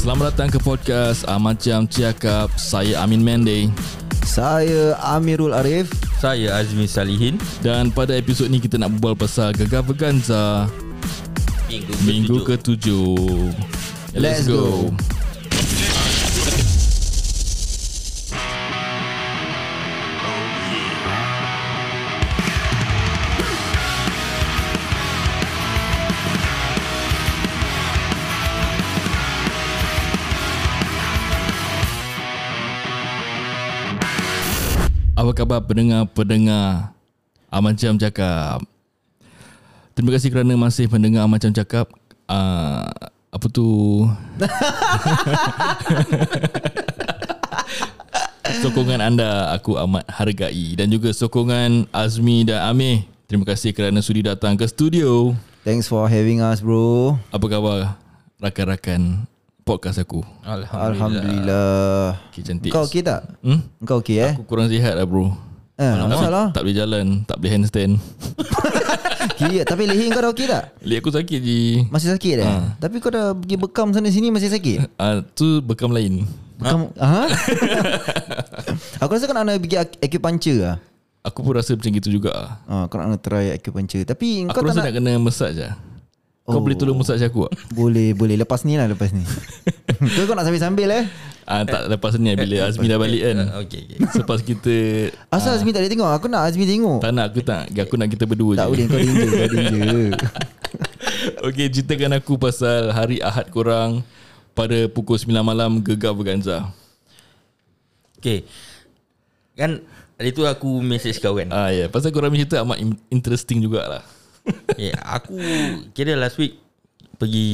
Selamat datang ke podcast ah, Macam Cakap Saya Amin Mende Saya Amirul Arif. Saya Azmi Salihin. Dan pada episod ni kita nak berbual pasal Gegar Verganza Minggu, Minggu ke-7 Let's go. Apa khabar pendengar-pendengar Aman Jam Cakap? Terima kasih kerana masih mendengar Aman Jam Cakap. Uh, Apa tu? Sokongan anda aku amat hargai Dan juga sokongan Azmi dan Amir. Terima kasih kerana sudi datang ke studio. Thanks for having us bro. Apa khabar rakan-rakan podcast aku Alhamdulillah, Alhamdulillah Okay cantik Kau okey tak? hmm? Kau okey eh? Aku kurang sihat lah bro Eh, masalah Tak boleh jalan Tak boleh handstand Kira, Tapi leher kau dah okey tak? Lihat aku sakit je Masih sakit eh? Tapi kau dah pergi bekam sana sini masih sakit? Ah, tu bekam lain. Bekam ha? Aku rasa kau nak pergi ac- acupuncture lah Aku pun rasa macam gitu juga. ha, Kau nak try acupuncture Tapi Aku kau tak rasa nak, nak kena massage lah. Kau Oh. boleh tolong massage aku tak? Boleh boleh Lepas ni lah lepas ni Kau kau nak sambil-sambil eh Ah, tak lepas ni bila Azmi dah balik kan. Ah, Okey okey. Selepas kita Asal Azmi tak boleh tengok Aku nak Azmi tengok tak nak aku tak aku nak kita berdua Tak je. boleh kau danger Kau danger Okey, ceritakan aku pasal hari Ahad korang pada pukul 9 malam gegar berganza. Okey. Kan hari tu aku message kau kan. Ah ya, yeah. pasal korang punya cerita amat in- interesting jugalah. Okay, aku kira last week pergi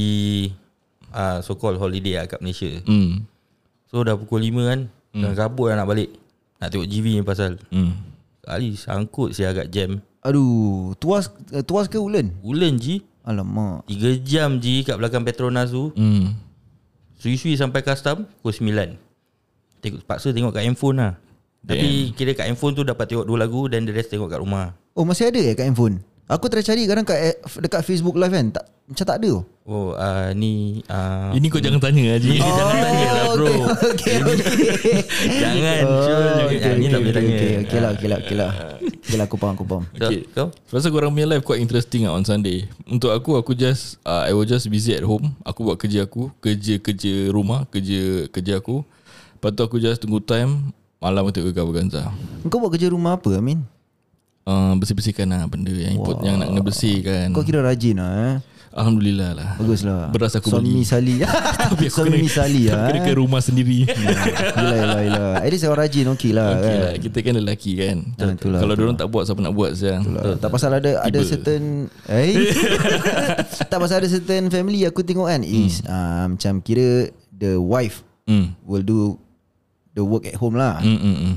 uh, so called holiday lah kat Malaysia. Hmm. So dah pukul 5 kan. Dah kabut dah nak balik. Nak tengok GV ni pasal. Hmm. Kali sangkut saya agak jam. Aduh Tuas eh, Tuas ke Ulen? Ulen ji. Alamak 3 jam ji kat belakang Petronas tu. Hmm. Sui-sui sampai custom pukul 9 Tengok, Paksa tengok kat handphone lah Tapi kira kat handphone tu dapat tengok dua lagu Dan the rest tengok kat rumah Oh masih ada eh kat handphone? Aku try cari kadang kat eh, dekat Facebook live kan. Tak, Macam tak ada. Oh. Oh uh, ni uh, Ini kau jangan tanya Haji. Ini jangan tanya lah bro. Okay okay Jangan Oh, okay, okay, tak boleh okay, tanya. okay, okay lah okay lah okay lah. Okay lah aku faham aku faham. Okay. Kau? Rasa korang punya life quite interesting lah on Sunday. Untuk aku, aku just uh, I was just busy at home. Aku buat kerja aku Kerja-kerja rumah Kerja kerja aku. Lepas tu aku just tunggu time Malam untuk gegar berganza. Kau buat kerja rumah apa Amin? Uh, Bersih-bersihkan lah benda Yang import, yang nak kena bersihkan. Kau kira rajin lah eh? Alhamdulillah lah. Bagus lah Beras aku Suami beli. Sali Tapi aku Suami kena, Sali lah Kena eh. ke rumah sendiri. Yelah yelah yelah At least orang rajin okey lah Okay kan? lah. Kita kan lelaki kan. Itulah, Kalau orang tak buat Siapa nak buat siang. Tak pasal ada ada Tiba. certain eh? Tak pasal ada certain family aku tengok kan is uh, macam kira the wife Hmm. will do the work at home lah. Hmm, hmm, hmm.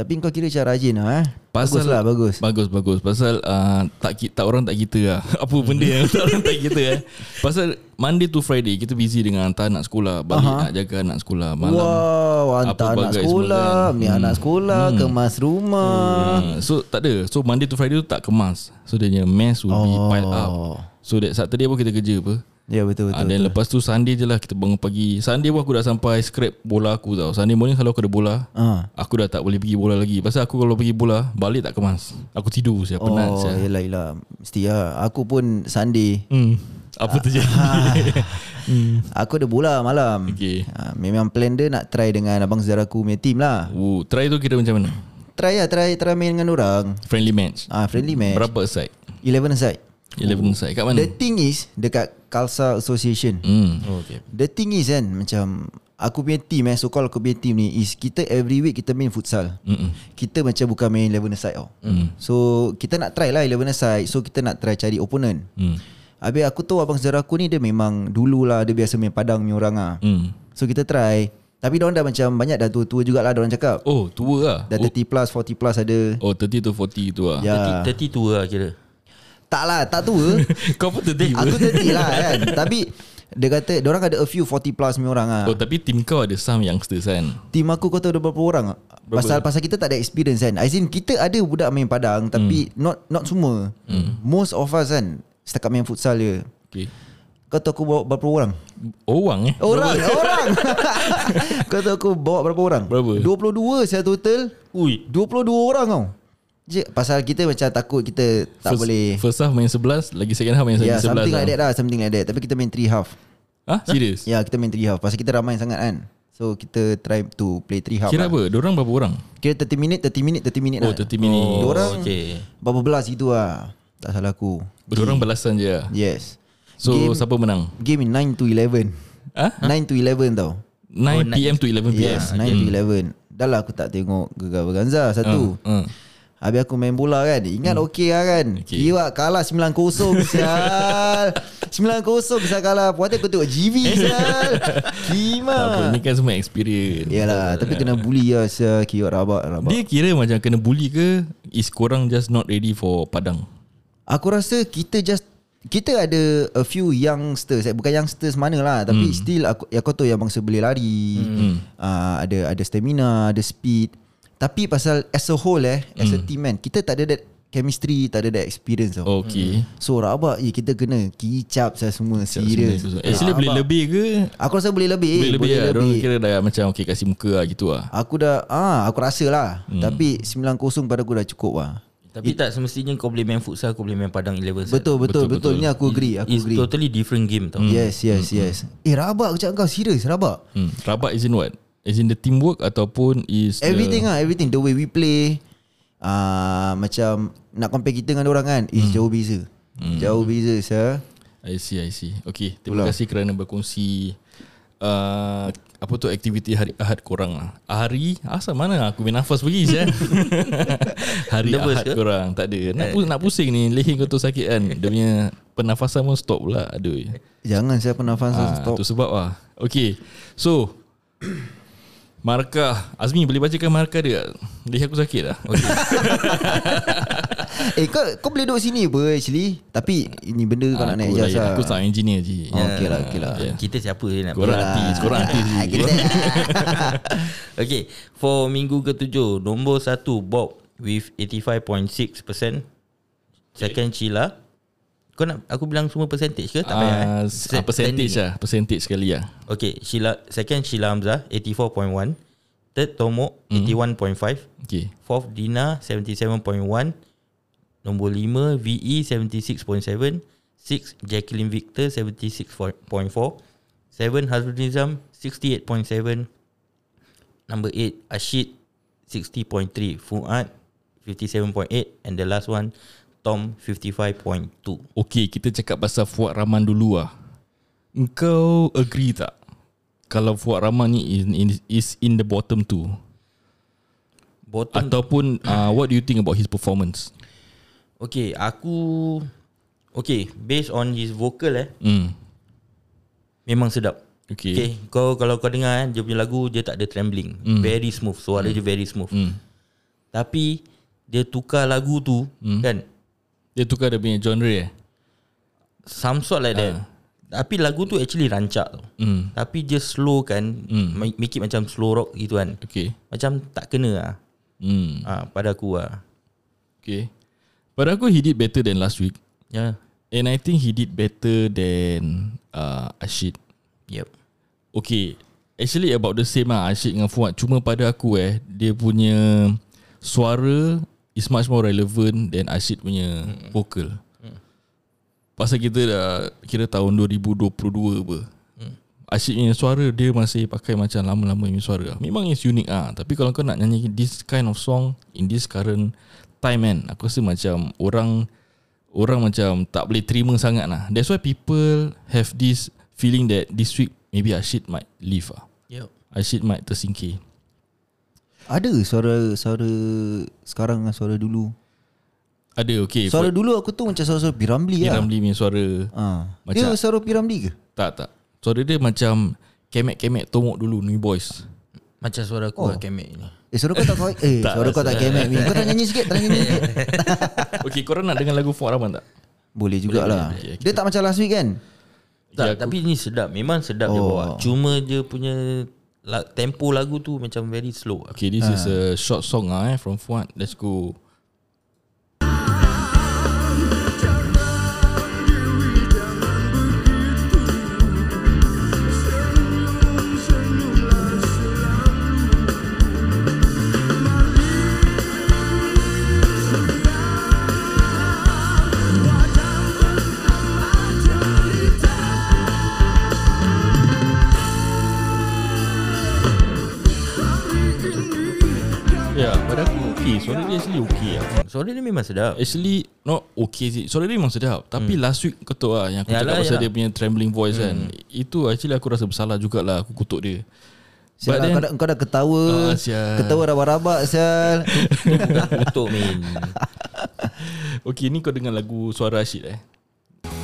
Tapi kau kira cara rajin lah eh. Pasal bagus lah bagus. Bagus bagus Pasal uh, tak tak orang tak kita lah Apa benda yang tak orang tak kita eh Pasal Monday to Friday Kita busy dengan hantar anak sekolah Balik Aha. nak jaga anak sekolah Malam Wow, hantar anak sekolah, semua kan. ni anak sekolah, kemas rumah. uh, So tak ada So Monday to Friday tu tak kemas So dia punya mess will be Oh. piled up So that Saturday pun kita kerja apa Ya betul Ah, betul. Dan lepas tu Sunday je lah Kita bangun pagi Sunday pun aku dah sampai Scrap bola aku tau Sunday morning kalau aku ada bola Ah. Aku dah tak boleh pergi bola lagi Pasal aku kalau pergi bola Balik tak kemas Aku tidur saya penat Oh, saya. yelah yelah. Mesti lah. Aku pun Sunday Hmm. Apa terjadi? Aku ada bola malam Okay. ha, Memang plan dia nak try dengan abang saudara aku punya team lah Oh, try tu kira macam mana? Try lah Try, try main dengan orang Friendly match. ah, Friendly match Berapa side? 11 aside 11 side. Kat mana? The thing is Dekat Khalsa Association Hmm. Oh, okay. The thing is kan Macam Aku punya team eh So called aku punya team ni Is kita every week Kita main futsal Mm-mm. Kita macam bukan main 11 aside tau Mm. So kita nak try lah 11 aside So kita nak try cari opponent Hmm. Habis aku tahu abang saudara aku ni Dia memang dululah Dia biasa main padang punya orang lah Hmm. So kita try Tapi diorang dah macam Banyak dah tua-tua jugalah Diorang cakap Oh, tua lah. Dah 30 plus 40 plus ada Oh, 30 to 40 tu lah. Ya 30, 30 tua lah kira Tak lah Tak tua. Kau pun 30 Aku 30 lah kan. Tapi Dia kata Diorang ada a few 40 plus punya orang lah Oh, tapi tim kau ada some youngsters kan? Team aku kau tahu ada berapa orang? Berapa? Pasal pasal kita tak ada experience kan? As in kita ada budak main padang Tapi not not semua. Most of us kan? Setakat main futsal je. Okay. Kau tahu aku bawa berapa orang? Orang eh? Orang Orang. Kau tahu aku bawa berapa orang? Berapa? 22 saya total. Ui. 22 orang tau Je, Pasal kita macam takut kita tak first, boleh First half main 11 Lagi second half main Ya yeah, lagi 11 something lah. like that lah Something like that Tapi kita main 3 half Ha? Serius? Ya yeah, kita main 3 half Pasal kita ramai sangat kan So kita try to play 3 half Kira lah. apa? Diorang berapa orang? Kira 30 minit 30 minit 30 minit Oh lah 30 minit Oh Diorang okay. Berapa belas gitu lah Tak salah aku Diorang belasan je lah Yes So Game- siapa menang? Game in 9 to 11 Ha? 9 to 11 tau 9 PM to 11 PM Yes 9 to 11 Dah lah aku tak tengok Gegar Berganza Satu uh. Habis aku main bola kan. Ingat hmm. okey lah kan? Okay. Kira kalah 9-0 Sial. 9-0 bisa kalah. Puan aku tengok GV Sial. Kima. Tak apa Ni kan semua experience. Yalah Tapi kena bully lah Sial. Kira rabak, rabak. Dia kira macam kena bully ke? Is korang just not ready for Padang? Aku rasa kita just kita ada a few youngsters. Eh, bukan youngsters mana lah tapi still aku ya kau tahu yang bangsa boleh lari. Uh, ada ada stamina ada speed tapi pasal as a whole eh as a team kan kita tak ada that chemistry tak ada that experience tau. Okay. So rabak eh kita kena kicap saya semua serius Actually boleh Rabak. lebih ke? Aku rasa boleh lebih Boleh lebih lah. Diorang lebih. kira dah macam Okay kasih muka lah gitu lah. Aku dah ah aku rasa lah. Tapi 9-0 pada aku dah cukup lah. Tapi tak semestinya kau boleh main futsal Kau boleh main padang 11 betul betul betul, betul. ni aku agree aku It's agree. totally different game tau. Yes yes yes. Eh rabak aku cakap kau serius rabak. Hmm. Rabat is in what? Is in the teamwork Ataupun is Everything the, lah Everything. The way we play uh, Macam Nak compare kita dengan orang kan Is jauh beza. Jauh beza sir. I see I see. Okay Terima Itulah. kasih kerana berkongsi uh, Apa tu aktiviti hari Ahad korang lah. Hari Asal mana aku main nafas pergi je Hari Nervous Ahad ke? korang Tak ada. Nak, pu- nak pusing ni Leher kau tu sakit kan? Dia punya Pernafasan pun stop pula Aduh. Jangan saya pernafasan Ah, stop. tu sebab lah. Okay So Markah. Azmi boleh bacakan markah dia? Leher aku sakit lah. Okay. Eh kau, kau boleh duduk sini apa actually? Tapi Ini benda kau nak naik layan. aku tak engineer je Oh, okay lah, okay lah. Yeah. Kita siapa je nak Korang artis Korang artis je Ah, kita Okay For minggu ketujuh Nombor satu Bob With 85.6% Second Sheila Kau nak aku bilang semua percentage ke? Tak payah eh? Ah, uh, percentage lah Percentage sekali lah. Okay Sheila Second Sheila Hamzah 84.1 Third Tomo 81.5 Okay. Fourth Dina 77.1 Nombor 5 VE 76.7 6 Jacqueline Victor 76.4 7 Hazrul Nizam 68.7 Number 8 Ashid 60.3 Fuad 57.8 And the last one Tom 55.2 Okay kita cakap pasal Fuad Rahman dulu lah Engkau agree tak Kalau Fuad Rahman ni is in, is in the bottom two Bottom Ataupun uh, What do you think about his performance Okay aku Okay Based on his vocal eh hmm. Memang sedap Okay, Okay, kau kalau kau dengar eh, dia punya lagu dia tak ada trembling. Hmm. Very smooth. Suara dia very smooth. Hmm. Tapi dia tukar lagu tu Hmm. kan Dia tukar dia punya genre eh some sort like that. Tapi lagu tu actually rancak tau. hmm. Tapi dia slow kan, Hmm. make it macam slow rock gitu kan. Okay Macam tak kena lah. hmm. Ah, pada aku lah. Okay Pada aku he did better than last week Ya. And I think he did better than uh, Ashid Yep. Okay Actually about the same lah Ashid dengan Fuad Cuma pada aku eh Dia punya Suara Is much more relevant Than Ashid punya Vocal Pasal kita dah Kira tahun 2022 apa Ashid punya suara Dia masih pakai macam Lama-lama punya suara. Memang is unique ah. Tapi kalau kau nak nyanyi This kind of song In this current Time kan Aku rasa macam Orang Orang macam Tak boleh terima sangat lah. That's why people Have this Feeling that This week Maybe Ashid might leave ah. Yep. Ashid might tersingkir Ada suara Suara Sekarang dengan suara dulu Ada okay Suara dulu aku tu macam suara-suara Piramli Dia lah Ramli punya suara ha. Macam- Dia suara Piramli ke? Tak tak Suara dia macam Kemek-kemek tomok dulu New Boys Macam suara aku Oh. oh. lah Kemek ni. Eh suara kau tak kau Eh Tak suara kau tak kemek Min. Kau tak nyanyi sikit Tak nyanyi sikit Okay korang nak dengar lagu Fuad Rahman tak? Boleh jugalah boleh. Dia tak macam last week kan Tak, Ya, aku- tapi ni sedap. Memang sedap dia Oh. bawa. Cuma dia punya la, tempo lagu tu macam very slow. Okay this is a short song ah, eh, From Fuad. Let's go Pada aku okay. Suara dia actually okay lah. Suara dia memang sedap. Actually Not okay sih. Suara dia memang sedap. Tapi last week Kau lah Yang aku Yalah, cakap pasal yalah. dia punya Trembling voice kan. Itu actually aku rasa bersalah jugalah Aku kutuk dia. Sial lah, then- kau, dah, kau dah ketawa. Ah, sial. Ketawa rabak-rabak Sial. Bukan kutuk min. Okay ni kau dengar lagu Suara Rashid eh?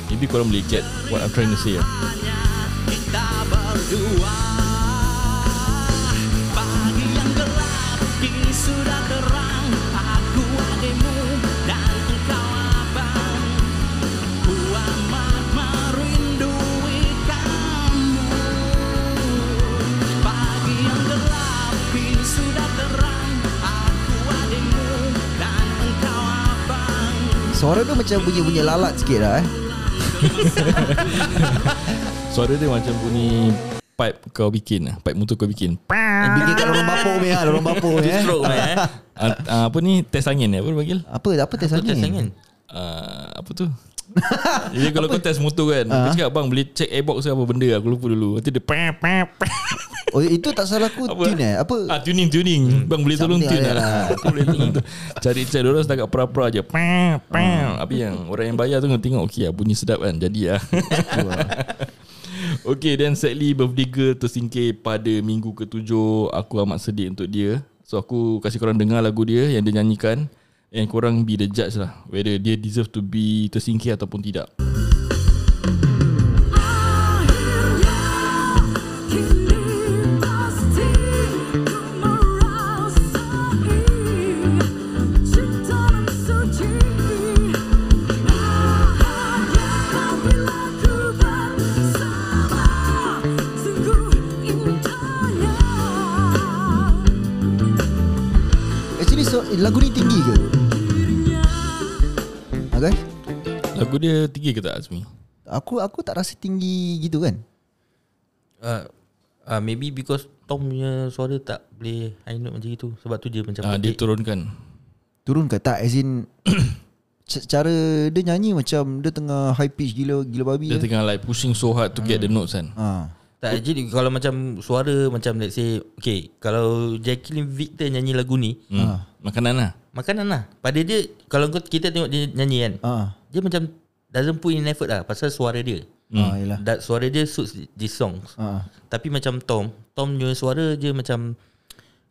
Maybe korang boleh get What I'm trying to say lah kita berdua Suara dia macam bunyi-bunyi lalat sikit lah eh. Suara dia macam bunyi Pipe kau bikin Pipe motor kau bikin. Bikin kat lorong bapuk ni lah Lorong bapuk ni eh. Stroke eh. Uh, uh, Apa ni? Test angin eh Apa dia panggil? Apa apa tes Apa test angin? angin? Uh, Apa tu Jadi kalau kau test motor kan Kau cakap bang boleh check airbox ke apa benda? Aku lupa dulu. Nanti dia pam, pam, pam. Oh itu tak salah aku Apa? tune eh? Apa? Ah tuning tuning. Bang boleh tolong tune lah. Aku boleh tolong Cari cari. Orang setakat pra-pra je. Pam pam. Tapi yang orang yang bayar tu Kau tengok Okay lah bunyi sedap kan Jadi lah. Okay then sadly Birthday girl tersingkir Pada minggu ketujuh. Aku amat sedih untuk dia. So aku kasih korang dengar lagu dia Yang dia nyanyikan And korang be the judge lah Whether dia deserve to be Tersingkir ataupun tidak. Lagu ni Lagu dia tinggi ke tak Azmi? Aku aku tak rasa tinggi gitu kan. Uh, uh, Maybe because Tom punya suara tak boleh high note macam itu Sebab tu dia macam Ah, dia turunkan. Turun ke? Tak As in Cara dia nyanyi macam Dia tengah high pitch gila Gila babi Dia eh. tengah like pushing so hard To get the notes kan. Ha. Tak jadi kalau macam suara macam let's say Okay Kalau Jacqueline Victor nyanyi lagu ni hmm. Makanan lah. Makanan lah. Pada dia Kalau kita tengok dia nyanyi kan. Ha. Dia macam Doesn't put in effort lah Pasal suara dia. Ha, yelah. that Suara dia suits this songs. Ha. Tapi macam Tom Tom punya suara je macam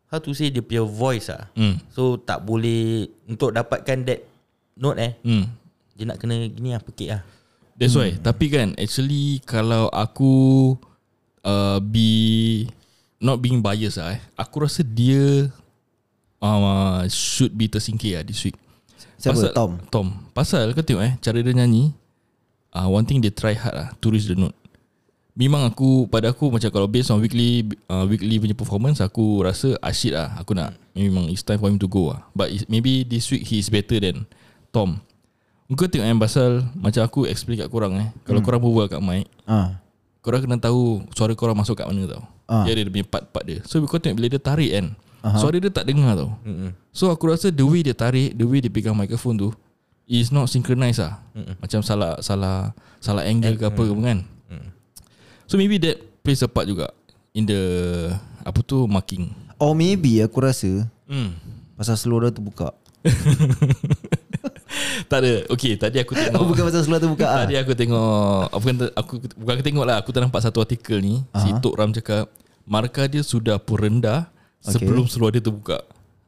How to say Dia punya voice lah hmm. So tak boleh Untuk dapatkan that Note eh. Hmm. Dia nak kena gini lah Pekik lah. That's why. Tapi kan Actually Kalau aku uh, Be Not being biased lah eh. Aku rasa dia uh, Should be tersingkir lah This week Siapa? Tom? Tom Pasal kau tengok eh Cara dia nyanyi uh, One thing they try hard lah To reach the note Memang aku Pada aku macam Kalau based on weekly uh, Weekly punya performance Aku rasa Ashid lah Aku nak Memang it's time for him to go lah But maybe this week He is better than Tom Kau tengok yang pasal Macam aku explain kat korang eh Kalau korang berbual kat mic Ha. Korang kena tahu Suara korang masuk kat mana tau Ah. Dia ada dia punya part-part dia So kau tengok bila dia tarik kan Suara dia tak dengar tau Mm-mm. So aku rasa the way dia tarik The way dia pegang microphone tu Is not synchronized lah Mm-mm. Macam salah Salah Salah angle ke apa ke kan Mm. So maybe that Plays a part juga In the Apa tu Marking Or maybe aku rasa hmm. Pasal seluar dia terbuka Tak ada Okay tadi aku tengok Oh bukan pasal seluar terbuka ah. Tadi aku tengok Bukan aku bukan aku tengok lah Aku ternampak satu artikel ni Si Aha. Tok Ram cakap Markah dia sudah pun rendah Okay. Sebelum seluar dia terbuka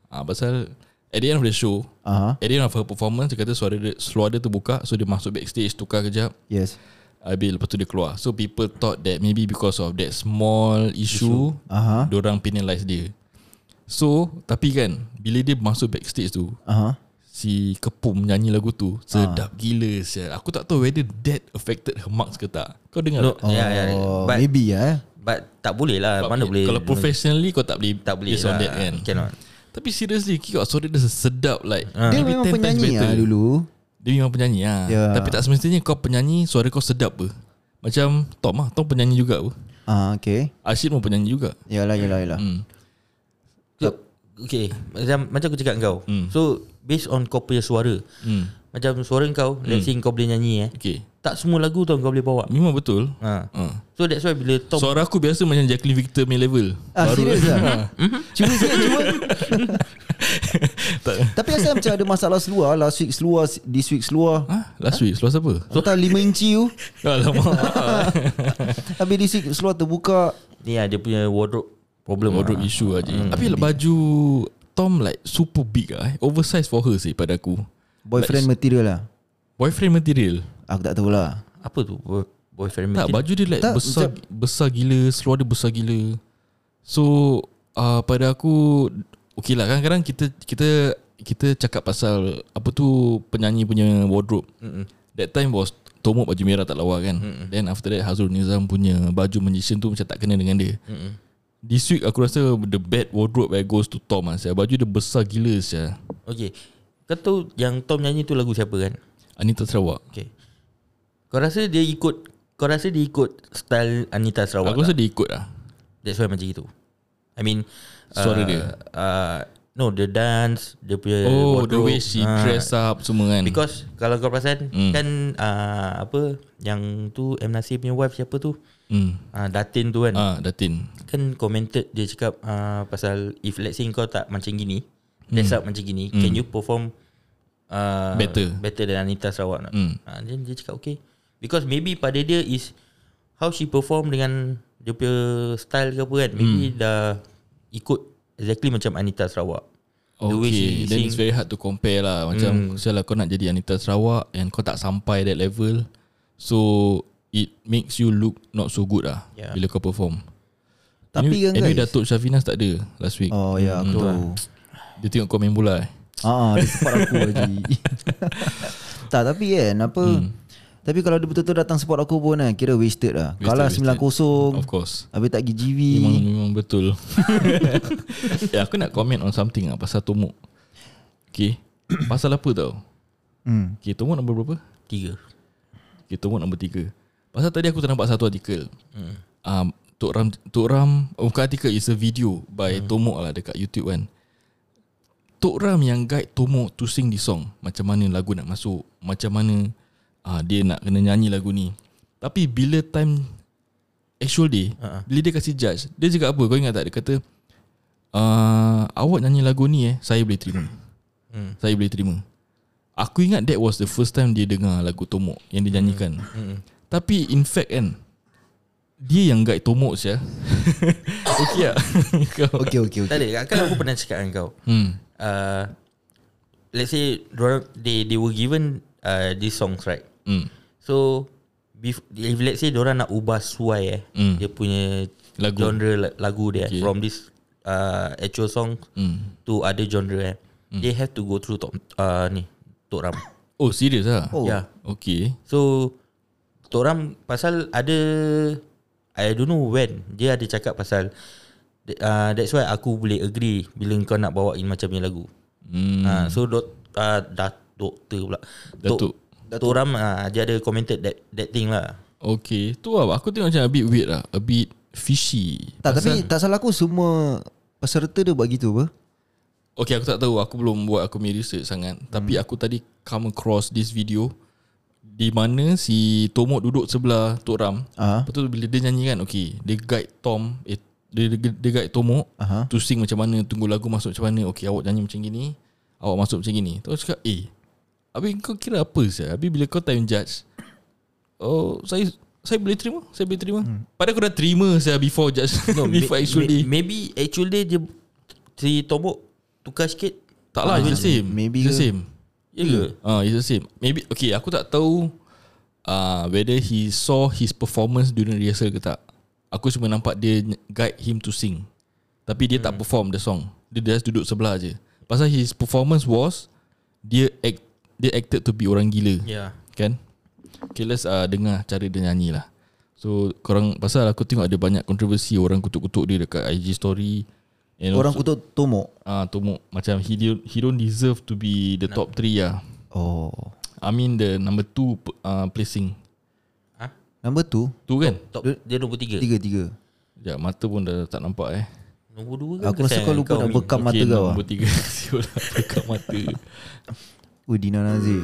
ah, Pasal At the end of the show Aha. At the end of her performance Dia kata suara dia, seluar dia terbuka So dia masuk backstage Tukar kejap Yes Habis lepas tu dia keluar So people thought that Maybe because of that small issue, Aha. Diorang penalize dia So Tapi kan Bila dia masuk backstage tu Aha. Si Kepum nyanyi lagu tu Sedap gila sial. Aku tak tahu whether That affected her marks ke tak Kau dengar No, tak? ya, ya. Oh, But, maybe ya. Eh. But tak boleh lah. Mana boleh. Kalau professionally Kau tak boleh tak boleh Based on lah. that kan Cannot. Tapi seriously Kau suara dia sedap like Ah. Dia memang 10 times penyanyi better. ah dulu. Dia memang penyanyi lah. Tapi tak semestinya Kau penyanyi Suara kau sedap apa Macam Tom lah Tom penyanyi juga apa Ah okay. Ashid pun penyanyi juga Yalah yalah yalah. hmm. So, okay. Macam, macam aku cakap kau. Hmm. So, based on kau punya suara. Hmm. Macam suara kau Let's say kau boleh nyanyi eh Okay Tak semua lagu tau kau boleh bawa Memang betul ha. ha. So that's why bila Tom Suara aku biasa macam Jacqueline Victor punya level Ah serius lah Cuba sikit cuba. Tapi asal macam ada masalah seluar Last week seluar This week seluar Ha? Last week Seluar siapa? Total 5 inci tu Alamak Habis this week seluar terbuka Ni lah dia punya wardrobe Problem Wardrobe lah. issue aja. Tapi lah baju Tom like super big lah eh. Oversize for her sih pada aku Boyfriend material lah Boyfriend material Aku tak tahulah Apa tu boy- Boyfriend Tak material? baju dia like Tak, besar macam- besar gila Seluar dia besar gila So uh, Pada aku Okay lah kadang-kadang kita Kita Kita cakap pasal Apa tu Penyanyi punya wardrobe Mm-mm. That time was Tomok baju merah tak lawa kan mm Then after that Hazrul Nizam punya Baju magician tu Macam tak kena dengan dia Mm-mm. This week aku rasa The bad wardrobe Where goes to Tom lah. Baju dia besar gila sia. Okay Kau tahu yang Tom nyanyi tu lagu siapa kan Anita Sarawak. Okay. Kau rasa dia ikut Kau rasa dia ikut Style Anita Sarawak Aku rasa dia ikut lah. That's why macam itu I mean Suara uh, dia? uh, No the dance Dia punya Oh the wardrobe. way she Ah, dress up semua kan. Because Kalau kau perasan Hmm. Kan uh, Apa Yang tu M. Nasir punya wife siapa tu? Hmm. uh, Datin tu kan? Ah, Datin. Kan commented Dia cakap uh, Pasal If let's say kau tak macam gini Dress up macam gini Can you perform uh, Hmm. Better. Better than Anita Sarawak Hmm. uh, Then dia cakap okay Because maybe pada dia is How she perform dengan Dia punya style ke apa kan Maybe Hmm. dah Ikut Exactly macam Anita Sarawak The way she Okay Then sing. it's very hard to compare lah Macam hmm. Sial kau nak jadi Anita Sarawak And kau tak sampai that level So It makes you look Not so good lah Yeah. Bila kau perform Tapi anyway, kan Anyway guys Datuk Syafinas tak ada Last week Oh ya aku tahu Dia tengok kau main bola eh Ah, dia support aku Haji Tak tapi kan Apa Tapi kalau dia betul-betul datang support aku pun kan Kira wasted lah. Wasted, Kalah wasted. 9-0 Of course. Habis tak pergi GV Memang, memang betul. Ya aku nak comment on something lah Pasal Tomok Okay Pasal apa tau? Hmm. Okay Tomok nombor berapa? Tiga. Okay Tomok nombor tiga. Pasal tadi aku ternampak satu artikel. Hmm. um, Tok Ram Tok Ram oh, Bukan artikel It's a video By hmm. Tomok lah Dekat YouTube kan Tok Ram yang guide Tomok To sing the song. Macam mana lagu nak masuk? Macam mana uh, Dia nak kena nyanyi lagu ni? Tapi bila time Actual day Uh-uh. Bila dia kasih judge Dia cakap apa? Kau ingat tak? Dia kata uh, Awak nyanyi lagu ni eh Saya boleh terima. Hmm. Saya boleh terima. Aku ingat that was the first time Dia dengar lagu Tomok Yang dia nyanyikan. Hmm. Tapi in fact kan Dia yang guide Tomok sia Okay tak Kau Okay okay Tak okay ada Kan aku pernah cakap dengan kau hmm. uh, Let's say they, they were given uh, These songs right Hmm. So bef- If let's say Diorang nak ubah suai eh Hmm. Dia punya Lagu. Genre la- lagu dia Okay. okay. From this uh, Actual song Hmm. To other genre eh They have to go through top, uh, Ni Tok Ram Oh serius lah Oh. Yeah Okay So Tok Ram Pasal ada I don't know when. Dia ada cakap pasal uh, That's why aku boleh agree Bila kau nak bawain macam ni lagu. Hmm. Hmm. Uh, so dok, uh, dah, doktor pula. Datuk. Tok Ram uh, Dia ada commented that that thing lah. Okay. Tu lah Aku tengok macam a bit weird lah. A bit fishy. Tak tapi tak salah aku Semua Peserta dia buat gitu apa? Okay aku tak tahu. Aku belum buat aku punya research sangat. Tapi aku tadi Come across this video Di mana si Tomok duduk sebelah Tok Ram. Ah. Lepas tu bila dia nyanyi kan Okay Dia guide Tom eh, dia, dia, dia guide Tomok Aha. To sing macam mana Tunggu lagu masuk macam mana Okay awak nyanyi macam gini Awak masuk macam gini. Terus cakap Eh Habis kau kira apa sih Habis bila kau time judge Oh saya saya boleh terima Saya boleh terima. Hmm. Padahal aku dah terima saya Before judge. No, Before May- actually. may- Maybe actually dia Si Tomok Tukar sikit. Tak lah it's the same. maybe It's the same Ya ke Ah, uh, it's the same. Maybe okay, aku tak tahu uh, whether he saw his performance during rehearsal ke tak. Aku cuma nampak dia guide him to sing. Tapi dia hmm. tak perform the song. Dia just duduk sebelah je. Pasal his performance was dia act dia acted to be orang gila. Ya Kan? Okay, let's uh, dengar cara dia nyanyi lah. So, korang pasal aku tengok ada banyak kontroversi orang kutuk-kutuk dia dekat IG story. And Orang also, kutuk Tomok ah uh, Tomok macam he don't, he don't deserve to be the top 3 lah. Oh. I mean the number two uh, placing. Number tu Tu kan? Top Dia nombor tiga? Tiga-tiga Ya mata pun dah tak nampak eh. Nombor dua ke? Aku rasa kau lupa nak bekam mata kau ah. Nombor tiga. Siul lah Bekam mata. Oh Dina Nazir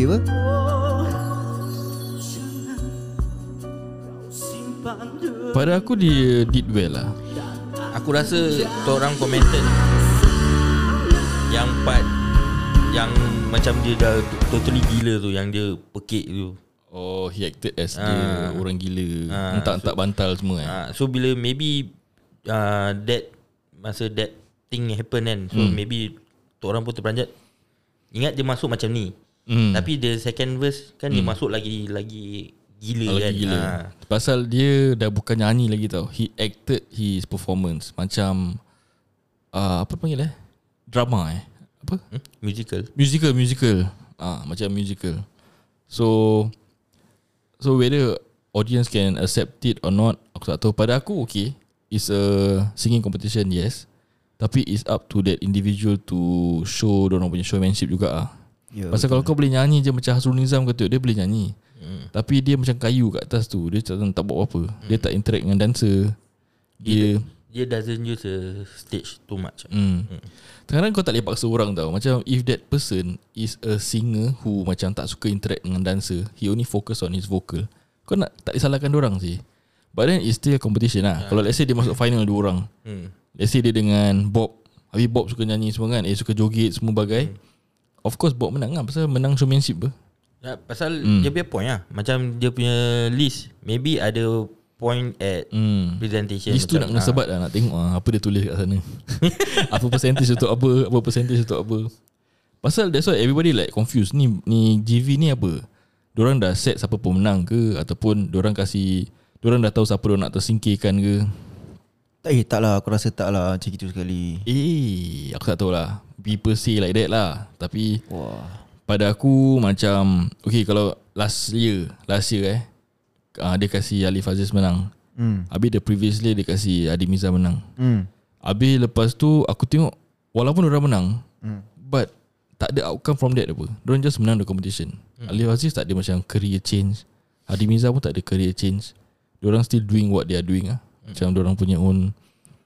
Dendam Pada aku dia did well lah. Aku rasa tu orang commented Yang part Yang macam dia dah totally gila tu Yang dia pekik tu. Oh he acted as Ah. dia orang gila. Ah, Entak-entak bantal semua eh? uh, So bila maybe uh, That Masa that thing happen kan So Hmm. maybe Tu orang pun terperanjat. Ingat dia masuk macam ni Hmm. Tapi the second verse Kan dia masuk lagi Lagi Gila Lagi kan. gila. Ah. Pasal dia dah bukan nyanyi lagi tau. He acted his performance Macam uh, Apa panggil eh? Drama eh? Apa? Hmm? Musical. Musical Musical. Ah Macam musical. So So whether Audience can accept it or not Aku tak tahu. Pada aku okay It's a Singing competition yes. Tapi it's up to that individual To show Diorang punya showmanship juga ah. Ya, Pasal kalau kau boleh nyanyi je Macam Hasrul Nizam kata Dia boleh nyanyi. Hmm. Tapi dia macam kayu kat atas tu Dia tak, tak buat apa-apa Dia tak interact dengan dancer. Dia Dia doesn't use a stage too much. Hmm. Kadang-kadang kau tak boleh paksa orang tau. Macam if that person Is a singer Who macam tak suka interact dengan dancer He only focus on his vocal. Kau nak tak disalahkan orang sih. But then it's still a competition lah. Kalau let's say dia masuk final dua orang. Hmm. Let's say dia dengan Bob. Habis Bob suka nyanyi semua kan? Eh suka joget semua bagai Of course Bob menang lah. Pasal menang showmanship ber Ya, pasal Hmm. dia punya point lah. Macam dia punya list Maybe ada point at Hmm. presentation List tu nak kena ah, sebat lah Nak tengok lah Apa dia tulis kat sana. Apa percentage untuk apa Apa percentage untuk apa. Pasal that's why everybody like confused. Ni ni GV ni apa? Diorang dah set siapa pemenang ke? Ataupun diorang kasih Diorang dah tahu siapa diorang nak tersingkirkan ke Tak eh tak lah Aku rasa tak lah Macam itu sekali. Eh Aku tak tahu lah People say like that lah. Tapi Wah. Pada aku macam Okay kalau last year Last year eh uh, Dia kasih Alif Aziz menang. Hmm. Habis the previous year Dia kasih Adi Miza menang. Hmm. Habis lepas tu Aku tengok Walaupun orang menang Hmm. But Tak ada outcome from that apa. Diorang just menang the competition. Hmm. Alif Aziz tak ada macam Career change. Hadi Miza pun tak ada career change. Diorang still doing what they are doing ah. Macam diorang punya own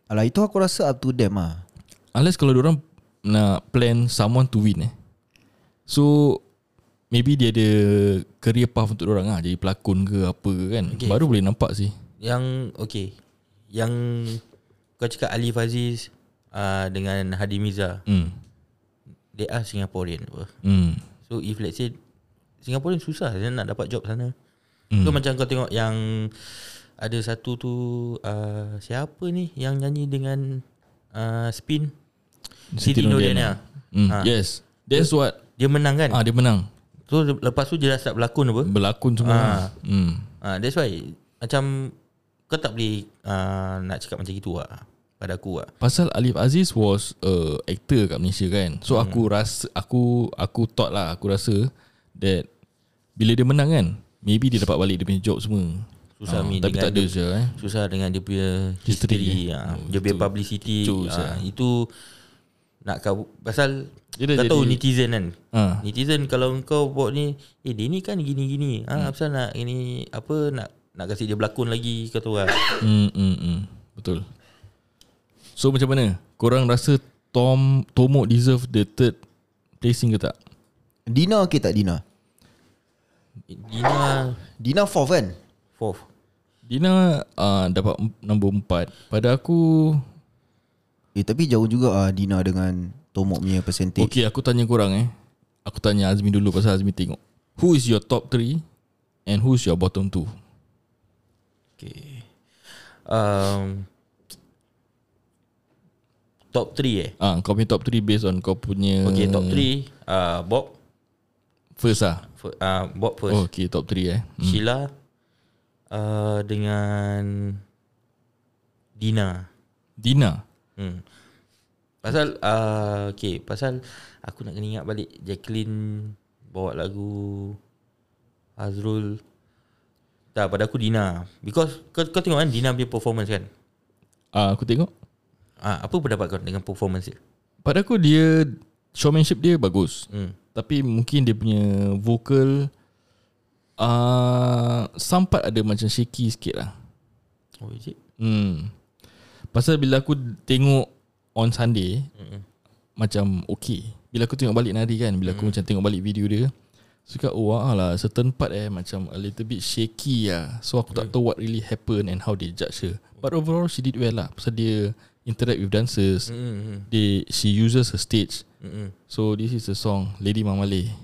Alah itu aku rasa up to them lah Unless kalau diorang Nak plan someone to win eh So Maybe dia ada Career path untuk diorang lah Jadi pelakon ke apa ke kan Okay. Baru boleh nampak sih Yang Okay Yang Kau cakap Alif Aziz uh, Dengan Hadi Miza hmm. They are Singaporean apa. Hmm. So if let's say Singaporean susah Dia nak dapat job sana Hmm. So macam kau tengok yang Ada satu tu uh, Siapa ni Yang nyanyi dengan uh, Spin Siti Nurdiana hmm. Ah. Yes That's what Dia menang kan Ah dia menang So lepas tu dia dah start berlakon apa Berlakon semua Ah. hmm. uh, That's why Macam Kau tak boleh uh, Nak cakap macam gitu lah Pada aku lah Pasal Alif Aziz was a actor kat Malaysia kan. So aku rasa aku aku thought lah aku rasa that bila dia menang kan, maybe dia dapat balik dia punya job semua. Susah Ah, Mi tapi dengan tak ada dia- je eh. Susah dengan dia punya History, history, eh? ha, Oh, Dia punya publicity Betul, ha, Syah. Itu Nak kau Pasal Dia Kau tahu jadi- netizen kan Ah. Netizen kalau kau buat ni Eh dia ni kan gini-gini Hmm. ha, Pasal nak ini Apa nak Nak kasi dia berlakon lagi Kau tahu lah Hmm, hmm, hmm. Betul. So macam mana? Korang rasa Tom Tomo deserve the third placing ke tak? Dina okey tak Dina? Dina Dina fourth kan? Fourth Dina uh, dapat em- nombor empat. Pada aku Eh tapi jauh juga ah Dina dengan Tomok punya percentage. Okay aku tanya korang eh. Aku tanya Azmi dulu Pasal Azmi tengok. Who is your top 3 And who's your bottom 2 Okay um, Top 3 eh? Ah, Kau punya top 3 Based on kau punya Okay top 3 uh, Bob. First lah uh, Bob first. Oh, Okay top 3 eh. Hmm. Sheila uh, Dengan Dina. Dina? Hmm. Pasal uh, Okay Pasal Aku nak kena ingat balik Jacqueline Bawa lagu Azrul. Tak pada aku Dina. Because Kau, kau tengok kan Dina punya performance kan? Ah, Aku tengok. Ah, Apa pendapat kau Dengan performance dia? Pada aku dia Showmanship dia bagus. Hmm. Tapi mungkin dia punya Vocal uh, Sampat ada macam shaky sikit lah Oh is it Hmm. Pasal bila aku tengok on Sunday mm-hmm. macam okay. Bila aku tengok balik nari kan, bila aku macam tengok balik video dia, suka oh ah lah certain part eh macam a little bit shaky lah. So aku tak tahu what really happen and how they judge her. But overall she did well lah. Pasal dia interact with dancers. hmm. They she uses her stage. Hmm. So this is the song Lady Mamale.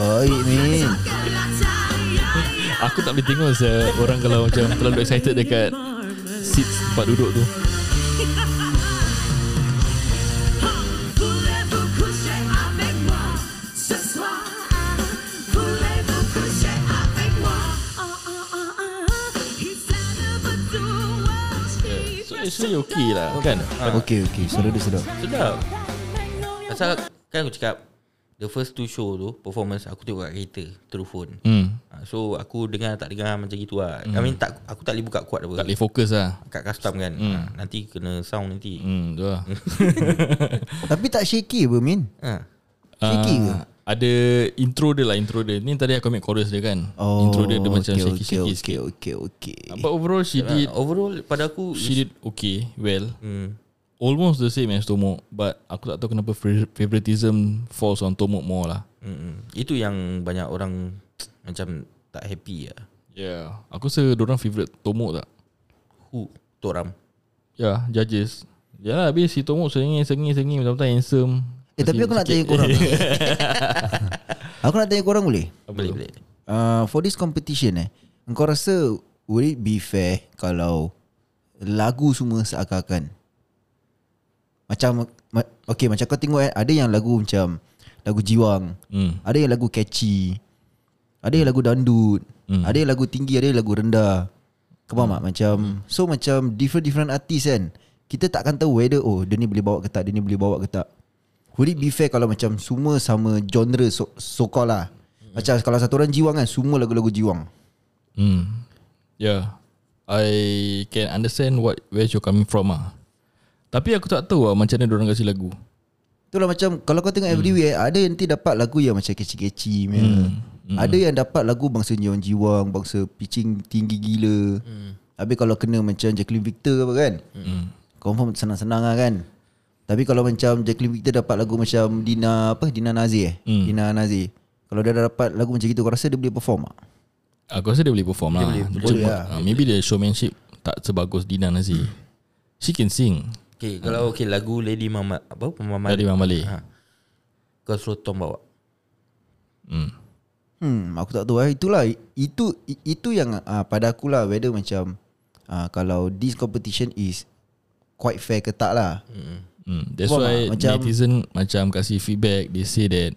Baik Min Aku tak boleh tengok saya orang kalau macam terlalu excited dekat seats tempat duduk tu. So actually okay lah kan? Okay okay Suara dia sedap Sedap Pasal Kan aku cakap The first two show tu Performance aku tengok kat kereta Through phone Hmm. Ah, So aku dengar tak dengar Macam gitu lah I mean tak Aku tak boleh buka kuat apa Tak boleh fokus lah. Kat custom kan Ah, Nanti kena sound nanti Hmm, tu lah. Tapi tak shaky apa Min ha. Shaky ke Ah, Ada intro dia lah intro dia. Ni tadi aku ambil chorus dia kan. intro dia dia macam okay, shaky-shaky okay, sikit. okay, okay, okay. But overall she did Overall pada aku she did okay, well. hmm. Almost the same as Tomok But aku tak tahu kenapa fa- Favoritism Falls on Tomok more lah. Mm-mm. Itu yang banyak orang Macam tak happy lah Yeah. Aku rasa Diorang favourite Tomok tak? Who? Toram Ya yeah, Judges. Ya lah habis si Tomok Sengih-sengih-sengih Betul-betul handsome. Eh tapi aku nak tanya korang. Aku nak tanya korang boleh? Boleh boleh. Uh, For this competition eh Engkau rasa Would it be fair Kalau Lagu semua seakan-akan Macam ma- Okay macam kau tengok eh Ada yang lagu macam Lagu jiwang hmm. Ada yang lagu catchy Ada yang lagu dandut Hmm. Ada yang lagu tinggi Ada yang lagu rendah. Kau faham tak? Macam So macam Different-different artis kan? Kita takkan tahu whether Oh dia ni boleh bawa ke tak Dia ni boleh bawa ke tak. Would it be fair Kalau macam Semua sama genre So, so called lah? Macam kalau satu orang jiwang kan Semua lagu-lagu jiwang. Hmm. Yeah. I can understand what Where you're coming from ah. Tapi aku tak tahu lah Macam mana diorang kasih lagu. Itulah macam Kalau kau tengok everywhere Ada yang nanti dapat lagu Yang macam kecil-kecil hmm. Ada yang dapat lagu Bangsa jiwang jiwang Bangsa pitching tinggi gila. Hmm. Habis kalau kena macam Jacqueline Victor apa kan? Hmm. Confirm senang-senang lah kan? Tapi kalau macam Jacqueline Victor dapat lagu macam Dina apa? Dina Nazir eh? Hmm. Dina Nazir. Kalau dia dah dapat lagu macam gitu Kau rasa dia boleh perform tak? Aku rasa dia boleh perform lah. Boleh, Cuma, boleh lah. ah, Maybe the showmanship Tak sebagus Dina Nazir. She can sing Okay kalau okay lagu Lady Mama Apa Mama Lady Mamale ha. Kau suruh Tom bawa hmm. Hmm, aku tak tahu lah. Itulah itu itu yang uh, pada aku lah whether macam uh, kalau this competition is quite fair ke tak lah. Hmm, that's Faham why tak? Macam- netizen macam kasih feedback. They say that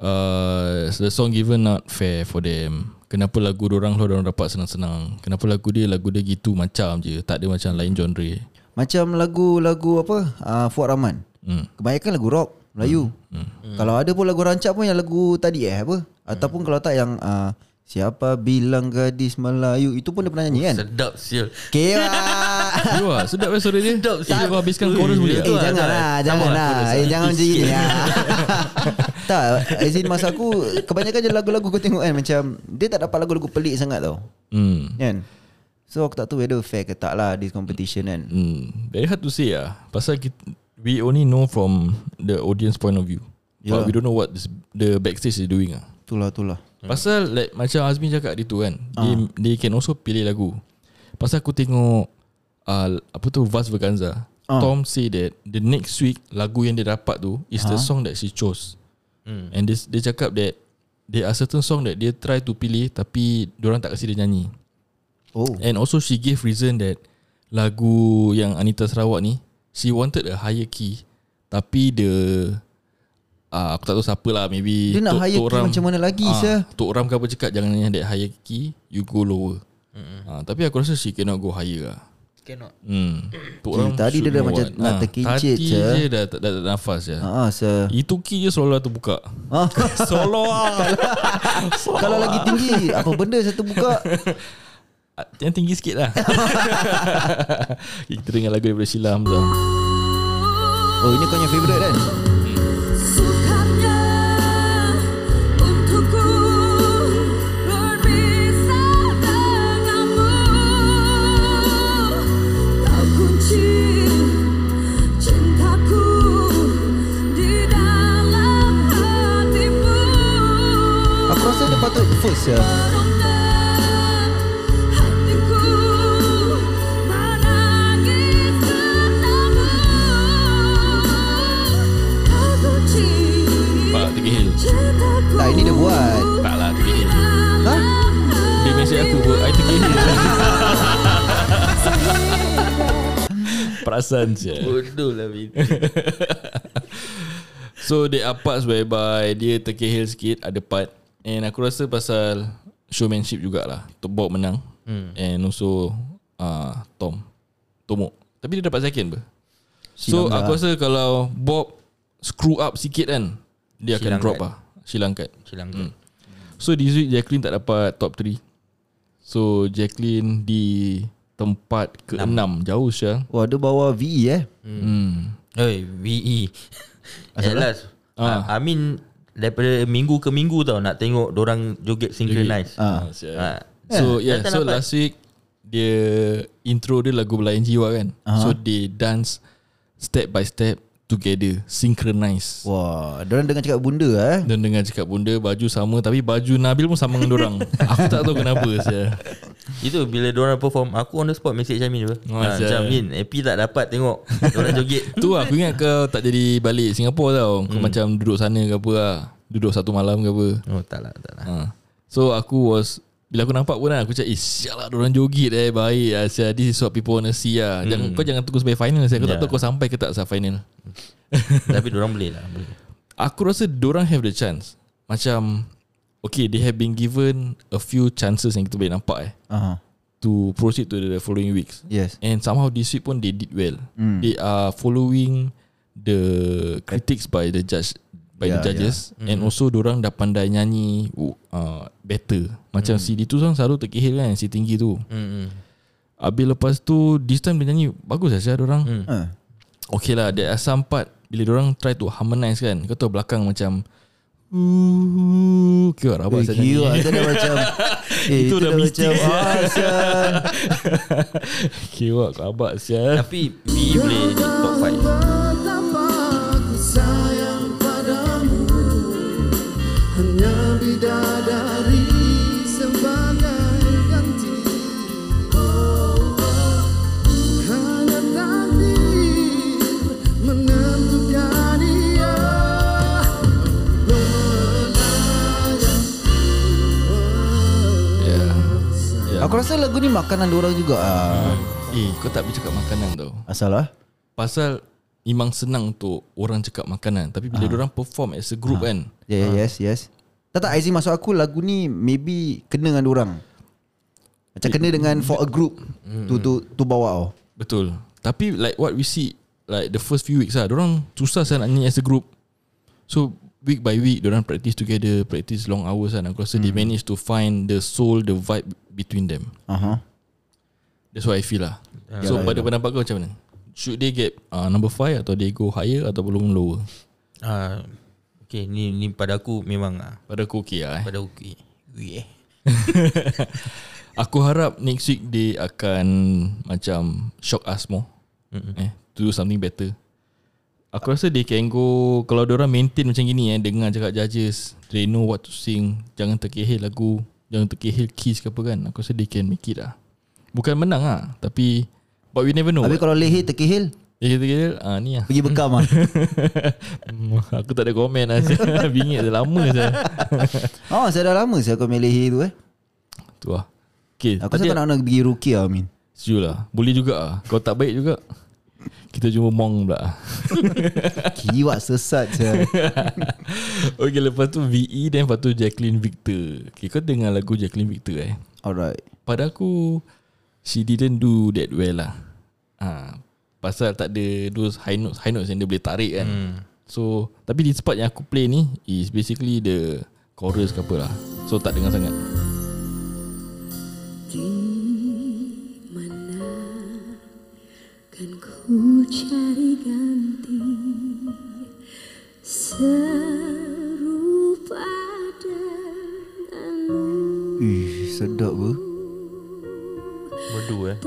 uh, the song given not fair for them. Kenapa lagu orang lo orang dapat senang-senang? Kenapa lagu dia lagu dia gitu macam je, tak ada macam lain genre. Macam lagu-lagu apa uh, Fuad Rahman. Hmm. Kebanyakan lagu rock Melayu. Hmm. Kalau ada pun lagu rancak pun yang lagu tadi eh apa? Ataupun kalau tak yang uh, siapa bilang gadis Melayu itu pun dia pernah nyanyi kan? Sedap sial Okay lah. You ah, sedap eh suara dia. Sedap, Eh, kau habiskan chorus boleh. Eh Itu lah. Jangan lah Eh lah. jangan macam gini lah Tak As in masa aku Kebanyakan je lagu-lagu kau tengok kan Macam Dia tak dapat lagu-lagu pelik sangat tau Hmm. Kan So aku tak tahu whether fair ke tak lah This competition kan Hmm. Very hard to say ah. Pasal kita, we only know from the audience point of view. Yalah. But we don't know what this, the backstage is doing ah. Itulah itulah Pasal like macam Azmi cakap dia tu kan they, they can also pilih lagu Pasal aku tengok uh, Apa tu Vaz Vaganza Ah. Tom say that The next week Lagu yang dia dapat tu Is the song that she chose Hmm. And this, dia cakap that There are certain song that Dia try to pilih Tapi Diorang tak kasi dia nyanyi Oh And also she gave reason that Lagu yang Anita Sarawak ni She wanted a higher key Tapi the uh, Aku tak tahu siapa lah Maybe Dia nak Tok- hierarchy Tok Ram- macam mana lagi, Ah, sir? Tok Ram ke apa cakap Jangan yang that hierarchy You go lower uh, Tapi aku rasa she cannot go higher lah Cannot. Hmm. Tok Hmm, tadi dia dah macam nak Ah, terkincit Tadi je. dah, dah, dah, dah nafas je Ha ah, sir. Itu key je selalu terbuka Ah, Solo lah kalau lagi tinggi apa benda satu buka? Yang tinggi sikit lah Kita dengar lagu daripada Sheila Hamzah Oh ini kau yang favourite kan? Aku rasa dia patut first ya. Perasan je. Bodoh lah Bin. So there are parts whereby Dia terkehil sikit. Ada part. And aku rasa pasal Showmanship jugalah. Tok Bob menang. Hmm. And also uh, Tom. Tomok. Tapi dia dapat second ber So Silang aku lah. rasa kalau Bob Screw up sikit kan Dia akan Silang drop kat. lah Silangkat Silang Hmm. So this week Jacqueline tak dapat top 3 So Jacqueline di tempat ke-6 Jauh Syah Wah dia bawa VE eh. hmm. Oi, VE. Jelas. Ah. Ah. Amin daripada minggu ke minggu tau nak tengok orang joget synchronize. Ah. Ah. So yeah, Datang so dapat. last week dia intro dia lagu Belayan Jiwa kan. Aha. So they dance step by step together, synchronize. Wah, dia orang dengar cakap bunda eh. Dan dengan cakap bunda baju sama tapi baju Nabil pun sama dengan orang. Aku tak tahu kenapa saya. Itu bila diorang perform Aku on the spot message Amin apa Oh, ha, sial. Macam Min Happy tak dapat tengok Diorang joget Tu lah, aku ingat kau tak jadi balik Singapura tau. Kau macam duduk sana ke apa lah. Duduk satu malam ke apa. Oh tak lah tak lah Ha. So aku was bila aku nampak pun kan Aku cakap Eh sial lah Diorang joget eh Baik lah sial. This is what people wanna see lah jangan, Kau jangan tunggu sampai final sial. Aku tak Yeah. tahu kau sampai ke tak sampai final Tapi diorang boleh lah boleh. Aku rasa Diorang have the chance Macam Okay they have been given A few chances Yang kita boleh nampak eh Aha. To proceed to the following weeks Yes. And somehow this week pun They did well Hmm. They are following The critics by the judge By Yeah, the judges yeah. And also Diorang dah pandai nyanyi uh, Better Macam si Ditu kan Selalu terkehil kan Si tinggi tu Hmm. Habis lepas tu This time dia nyanyi Bagus lah siapa orang Hmm. Ha. Okay lah There are some part Bila orang try to harmonize kan Kau tahu belakang macam Ooh, Kira rabak Eh, saya nyanyi. gila Saya dah macam Eh Itu itu, dah macam Ah sial Kira rabak sial Tapi VE boleh di top 5 Aku rasa lagu ni makanan orang juga ah. Eh kau tak boleh cakap makanan tau. Asal lah Pasal Memang senang untuk Orang cakap makanan Tapi bila orang perform As a group kan? Yeah, yes, yes. Tak tak Aizin masuk aku lagu ni maybe kena dengan orang. Macam kena dengan for a group tu tu tu bawa oh. Betul. Tapi like what we see Like the first few weeks lah Orang susah saya nak nyanyi as a group. So week by week Orang practice together Practice long hours kan. Aku rasa they manage to find The soul The vibe between them. Aha. That's what I feel lah. So pada pendapat kau macam mana? Should they get uh, number 5 Atau they go higher Atau belum lower? Ah, Okay ni, ni pada aku memang ah, Pada aku okay lah eh. Pada aku okay. eh. Aku harap next week They akan Macam Shock us more. Mm-mm. eh, To do something better Aku rasa they can go Kalau orang maintain macam gini eh Dengar cakap judges They know what to sing Jangan terkehil lagu Jangan terkehil keys ke apa kan Aku rasa they can make it lah. Bukan menang lah Tapi But we never know Habis kalau leher terkehil? Eh terkehil? Ah, Ni lah. Pergi bekam ah. Hmm, Aku tak ada komen lah Bingit dah lama saya oh, saya dah lama saya kau main leher tu eh. Tu lah. Okay Aku rasa kau nak nak pergi rukia Amin. Setuju lah. Boleh juga lah. Kalau tak baik juga kita jumpa Mong pula. Kiwak sesat saya. okay, lepas tu VE dan lepas tu Jacqueline Victor. Okay, kau dengar lagu Jacqueline Victor eh. Alright. Pada aku, she didn't do that well lah. Ha, pasal tak ada those high notes, high notes yang dia boleh tarik kan. Hmm. So, tapi di spot yang aku play ni is basically the chorus ke apa lah. So, tak dengar sangat. Ku cari ganti serupa denganmu. Ih, sedap ber. Merdu eh?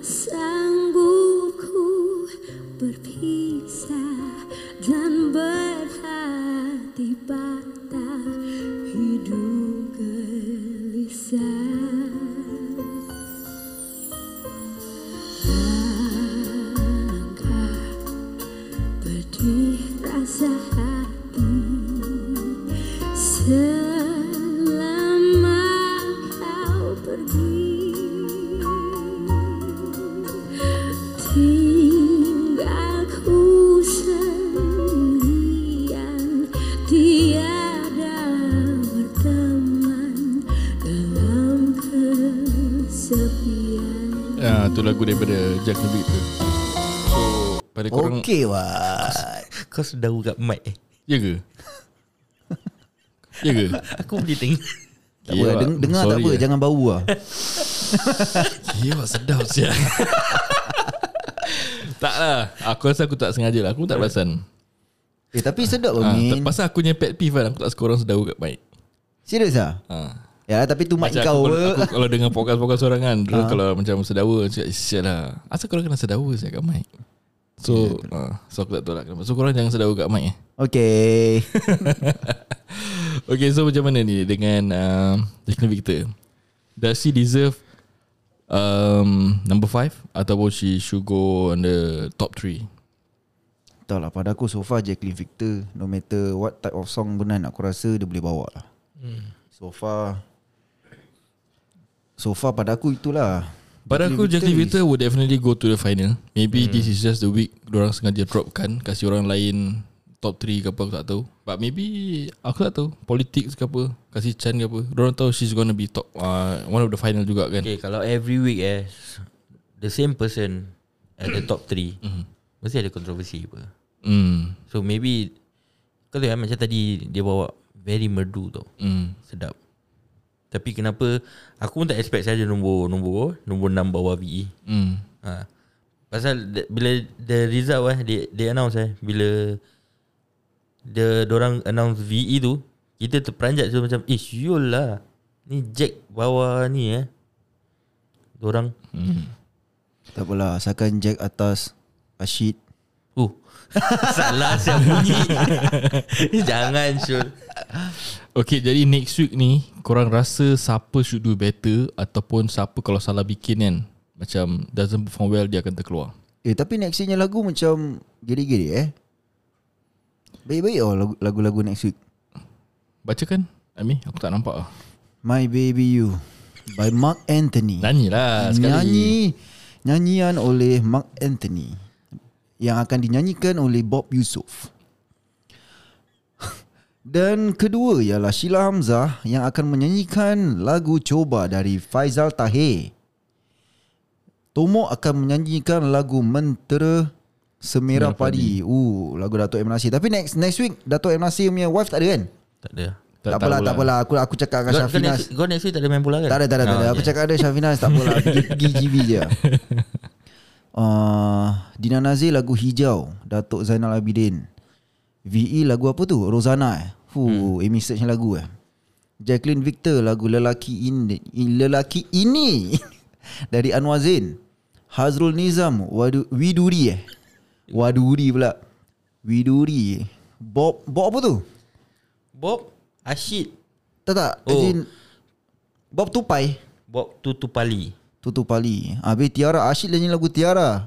Sanggup ku berpisah dan berhati patah. Hidup gelisah kesepian Ah, tu lagu daripada Jacqueline Victor. So, pada korang... Okey wah. Kau sedar kat mic eh Ya ke? ya ke? Aku boleh tengok Tak apa, deng- dengar tak apa, eh. jangan bau lah. Ya, sedap siap. tak lah. Aku rasa aku tak sengaja lah. Aku tak perasan. Eh tapi sedap Ha, lah Min. pasal aku punya pet peeve kan. Aku tak suka orang sedau kat mic. Serius ah? Ha. Ya tapi tu mic Macam kau aku, aku, kalau dengar podcast-podcast orang kan ha. Kalau macam sedawa Cakap sial lah Asal korang kena sedawa saya kat mic So uh, So aku tak tahu lah kenapa. So korang jangan sedawa kat mic eh. Okay. Okay so macam mana ni Dengan uh, Jacqueline Victor Does she deserve um, Number 5 Ataupun she should go On the top 3 tak lah. Pada aku so far Jacqueline Victor No matter what type of song benar Aku rasa dia boleh bawa lah. Hmm. So far So far pada aku itulah Pada aku Jacqueline is- Victor Would definitely go to the final. Maybe this is just the week Diorang sengaja dropkan Kasih orang lain Top 3 ke apa Aku tak tahu. But maybe Aku tak tahu Politics ke apa Kasih Chan ke apa. Diorang tahu she's gonna be top uh, One of the final juga kan. Okay kalau every week eh The same person At the top 3 Mesti ada kontroversi apa. Hmm. So maybe Kau tahu macam tadi Dia bawa Very merdu tau. Hmm. Sedap Tapi kenapa Aku pun tak expect saja nombor Nombor Nombor 6 bawah VE Hmm. Ha. Pasal the- Bila The result eh They, they announce eh Bila The Diorang announce VE tu Kita terperanjat so macam Eh syul lah Ni Jack bawa ni eh. Diorang. Tak apalah Asalkan Jack atas Rashid. Uh Salah siap bunyi Jangan Syul. Okay jadi next week ni Korang rasa Siapa should do better Ataupun siapa kalau salah bikin kan? Macam Doesn't perform well Dia akan terkeluar. Eh tapi next weeknya lagu macam Gede-gede eh? Baik-baik oh lagu- lagu-lagu next week. Bacakan. Ami Aku tak nampak lah. My Baby You By Mark Anthony. Nyanyi lah sekali. Nyanyi. Nyanyian oleh Mark Anthony. Yang akan dinyanyikan oleh Bob Yusof Dan kedua ialah Sheila Hamzah Yang akan menyanyikan lagu Coba dari Faizal Tahir Tomok akan menyanyikan lagu Mentera Semerah Padi Uh, lagu Datuk M. Nasir Tapi next next week Datuk M. Nasir punya wife tak ada kan? Tak ada Tak, tak apalah, tak apalah Aku aku cakap dengan Syafinas next, kau next week tak ada main bola kan? tak ada, tak ada, tak ada. Ah, Aku okay. cakap ada Syafinas tak apalah. Pergi, GV je. Uh, Dina Nazir lagu Hijau, Datuk Zainal Abidin. VE lagu apa tu? Rozana eh. Fuh, hmm. Amy search lagu eh. Jacqueline Victor lagu Lelaki ini, Lelaki ini dari Anwar Zain. Hazrul Nizam Wadu, Widuri eh. Waduri pula. Widuri. Bob Bob apa tu? Bob Ashid Tak tak. Oh. As in, Bob Tupai. Bob Tutupali Tutu Pali Habis Tiara Asyik nyanyi lagu Tiara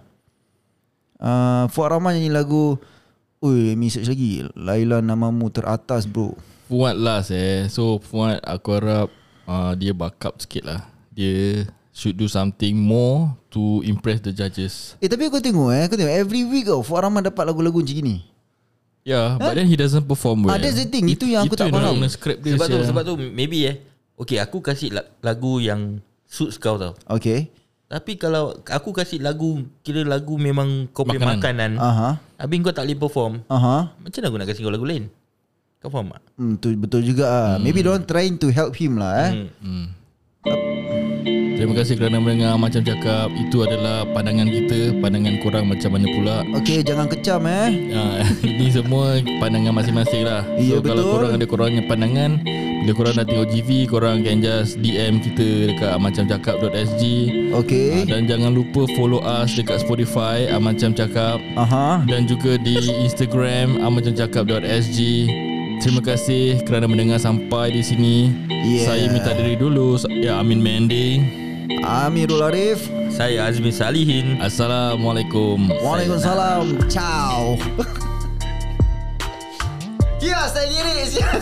uh, Fuad Rahman nyanyi lagu Ui message lagi Laila namamu teratas bro Fuad last eh So Fuad aku harap uh, Dia backup sikit lah Dia should do something more to impress the judges. Eh tapi aku tengok eh Aku tengok every week tau Fuad Rahman dapat lagu-lagu macam gini Yeah, but then he doesn't perform well. Ah, that's the thing. Itu yang aku tak yang faham. script dia. Sebab tu sia. sebab tu maybe eh. Okay aku kasih la- lagu yang suits kau tau. Okay Tapi kalau aku kasih lagu kira lagu memang kau punya Makanan. makanan. Aha Habis kau tak boleh perform. Aha Macam mana aku nak kasih kau lagu lain? Kau faham tak? hmm, tu, Betul juga ah. Maybe diorang trying to help him lah eh Hmm. Terima kasih kerana mendengar Macam Cakap. Itu adalah pandangan kita Pandangan korang macam mana pula. Okay jangan kecam eh. Ah, Ini semua pandangan masing-masing lah. Ya, So kalau betul. korang ada korangnya pandangan Bila korang dah tengok GV Korang can just DM kita Dekat macamcakap.sg Okay Ah, Dan jangan lupa follow us Dekat Spotify Macam Cakap. Aha. Dan juga di Instagram macamcakap.sg Terima kasih kerana mendengar sampai di sini. Yeah. Saya minta diri dulu. Ya Amin Mendy Amirul Arif. Saya Azmi Salihin. Assalamualaikum. Waalaikumsalam. Ciao. Ya saya lirik siap